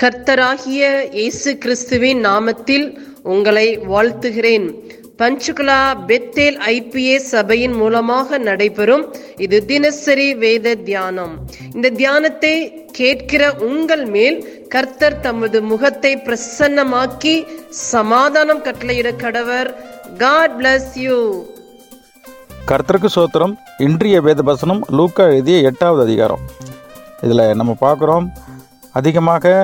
கர்த்தராகிய இயேசு கிறிஸ்துவின் நாமத்தில் உங்களை வாழ்த்துகிறேன். பஞ்சுகுலா பெத்தேல் ஐபிஏ சபையின் மூலமாக நடைபெறும் இது தினசரி வேத தியானம். இந்த தியானத்தை கேட்கிற உங்கள் மேல் கர்த்தர் தமது முகத்தை பிரசன்னமாக்கி சமாதானம் கட்டளையிட கடவர். காட் பிளஸ் யூ கர்த்தருக்கு சோத்திரம் இன்றைய வேத வசனம் லூக்கா எழுதிய எட்டாவது அதிகாரம். இதில் நம்ம பார்க்குறோம் அதிகமாக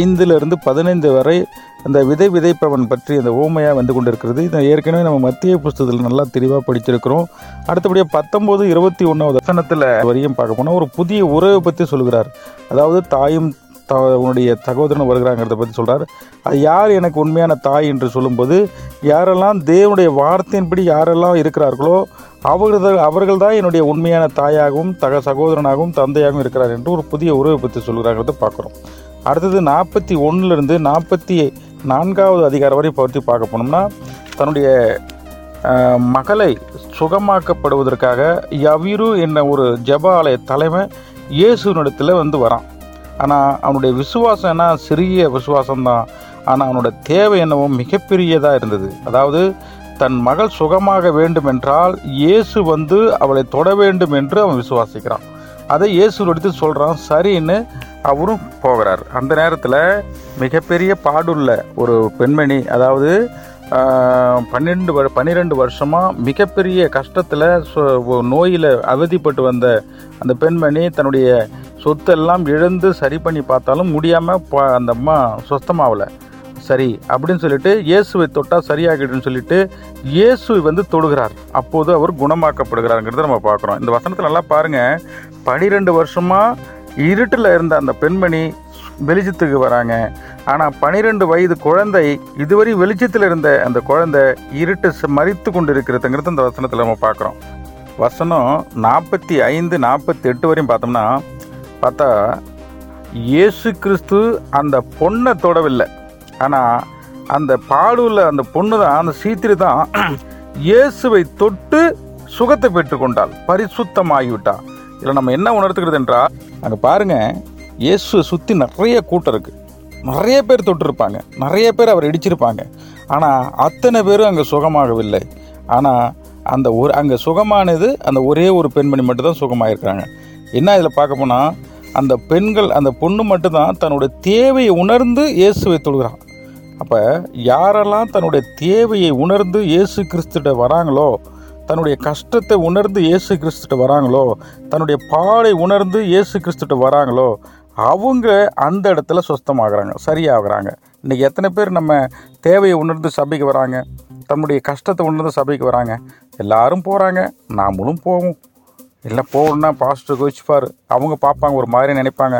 ஐந்திலிருந்து பதினைந்து வரை அந்த விதை விதைப்பவன் பற்றி அந்த ஓமையாக வந்து கொண்டிருக்கிறது. இதை ஏற்கனவே நம்ம மத்திய புஸ்தகத்தில் நல்லா தெளிவாக படிச்சிருக்கிறோம். அடுத்தபடியாக பத்தொம்போது இருபத்தி ஒன்றாவது வசனத்தில் வரையும் பார்க்க போனால் ஒரு புதிய உறவை பற்றி சொல்கிறார் அதாவது தாயும் த உன்னுடைய சகோதரன் வருகிறாங்கிறத பற்றி சொல்கிறார் அது யார் எனக்கு உண்மையான தாய் என்று சொல்லும்போது யாரெல்லாம் தேவனுடைய வார்த்தையின்படி யாரெல்லாம் இருக்கிறார்களோ அவர்கள் அவர்கள் தான் என்னுடைய உண்மையான தாயாகவும் தக சகோதரனாகவும் தந்தையாகவும் இருக்கிறார் என்று ஒரு புதிய உறவை பற்றி சொல்கிறாங்கிறத பார்க்குறோம். அடுத்தது நாற்பத்தி ஒன்றுலேருந்து நாற்பத்தி நான்காவது அதிகாரம் வரை பற்றி பார்க்க போனோம்னா தன்னுடைய மகளை சுகமாக்கப்படுவதற்காக யவிரு என்ன ஒரு ஜெப ஆலய தலைமை இயேசுனிடத்தில் வந்து வரான். ஆனால் அவனுடைய விசுவாசம் என்ன? சிறிய விசுவாசம்தான். ஆனால் அவனோட தேவை என்னவோ மிகப்பெரியதாக இருந்தது. அதாவது தன் மகள் சுகமாக வேண்டும் என்றால் இயேசு வந்து அவளை தொட வேண்டும் என்று அவன் விசுவாசிக்கிறான். அதை இயேசு எடுத்து சொல்கிறான் சரின்னு அவரும் போகிறார். அந்த நேரத்தில் மிகப்பெரிய பாடுள்ள ஒரு பெண்மணி அதாவது பன்னெண்டு பன்னிரெண்டு வருஷமாக மிகப்பெரிய கஷ்டத்தில் நோயில் அவதிப்பட்டு வந்த அந்த பெண்மணி தன்னுடைய சொத்தெல்லாம் இழந்து சரி பண்ணி பார்த்தாலும் முடியாமல் அந்த அம்மா சுத்தமாகலை சரி அப்படின்னு சொல்லிட்டு இயேசுவை தொட்டால் சரியாகிடுன்னு சொல்லிட்டு இயேசு வந்து தொடுகிறார். அப்போது அவர் குணமாக்கப்படுகிறாருங்கிறத நம்ம பார்க்குறோம். இந்த வசனத்தில் நல்லா பாருங்கள் பனிரெண்டு வருஷமாக இருட்டில் இருந்த அந்த பெண்மணி வெளிச்சத்துக்கு வராங்க. ஆனால் பனிரெண்டு வயது குழந்தை இதுவரை வெளிச்சத்தில் இருந்த அந்த குழந்தை இருட்டு ச- மறித்து கொண்டு இருக்கிறதுங்கிறது அந்த வசனத்தில் நம்ம பார்க்குறோம். வசனம் நாற்பத்தி ஐந்து நாற்பத்தி எட்டு வரையும் பார்த்தோம்னா பார்த்தா இயேசு கிறிஸ்து அந்த பொண்ணை தொடவில்லை. ஆனால் அந்த பாடுள்ள அந்த பொண்ணு தான் அந்த சீத்திரி தான் இயேசுவை தொட்டு சுகத்தை பெற்றுக்கொண்டாள் பரிசுத்தமாகிவிட்டாள் இதில் நம்ம என்ன உணர்த்துக்கிறது என்றால் அங்கே பாருங்க இயேசு சுற்றி நிறைய கூட்டம் இருக்குது நிறைய பேர் தொட்டிருப்பாங்க. நிறைய பேர் அவர் இடிச்சிருப்பாங்க. ஆனால் அத்தனை பேரும் அங்கே சுகமாகவில்லை. ஆனால் அந்த ஒரு அங்கே சுகமானது அந்த ஒரே ஒரு பெண்மணி மட்டும்தான் சுகமாயிருக்கிறாங்க. என்ன இதில் பார்க்க போனால் அந்த பெண்கள் அந்த பொண்ணு மட்டும்தான் தன்னுடைய தேவையை உணர்ந்து இயேசுவை தொழுகிறான் அப்போ யாரெல்லாம் தன்னுடைய தேவையை உணர்ந்து இயேசு கிறிஸ்துட்ட வராங்களோ தன்னுடைய கஷ்டத்தை உணர்ந்து இயேசு கிறிஸ்துட்ட வராங்களோ தன்னுடைய பாடை உணர்ந்து இயேசு கிறிஸ்துட்ட வராங்களோ அவங்க அந்த இடத்துல சுஸ்தமாகறாங்க சரியாகிறாங்க. இன்றைக்கி எத்தனை பேர் நம்ம தேவையை உணர்ந்து சபைக்கு வராங்க தன்னுடைய கஷ்டத்தை உணர்ந்து சபைக்கு வராங்க. எல்லாரும் போகிறாங்க நாமளும் போவோம். இல்லை போகணுன்னா பாஸ்டர் கோச்சிப்பார் அவங்க பார்ப்பாங்க ஒரு மாதிரி நினைப்பாங்க.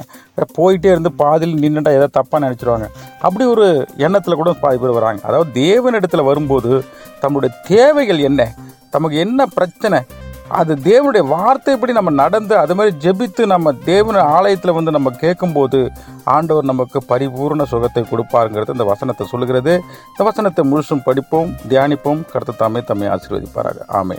போயிட்டே இருந்து பாதியில் நின்றுட்டா எதாவது தப்பாக நினச்சிருவாங்க. அப்படி ஒரு எண்ணத்தில் கூட பாதி பேர் வராங்க. அதாவது தேவனிடத்தில் வரும்போது தம்முடைய தேவைகள் என்ன? தமக்கு என்ன பிரச்சனை? அது தேவனுடைய வார்த்தைப்படி நம்ம நடந்து அது மாதிரி ஜெபித்து நம்ம தேவன ஆலயத்தில் வந்து நம்ம கேட்கும்போது ஆண்டவர் நமக்கு பரிபூர்ண சுகத்தை கொடுப்பாருங்கிறது இந்த வசனத்தை சொல்லுகிறது. இந்த வசனத்தை முழுசும் படிப்போம் தியானிப்போம். கருத்து தாமே தம்மை ஆசீர்வதிப்பாராக. ஆமே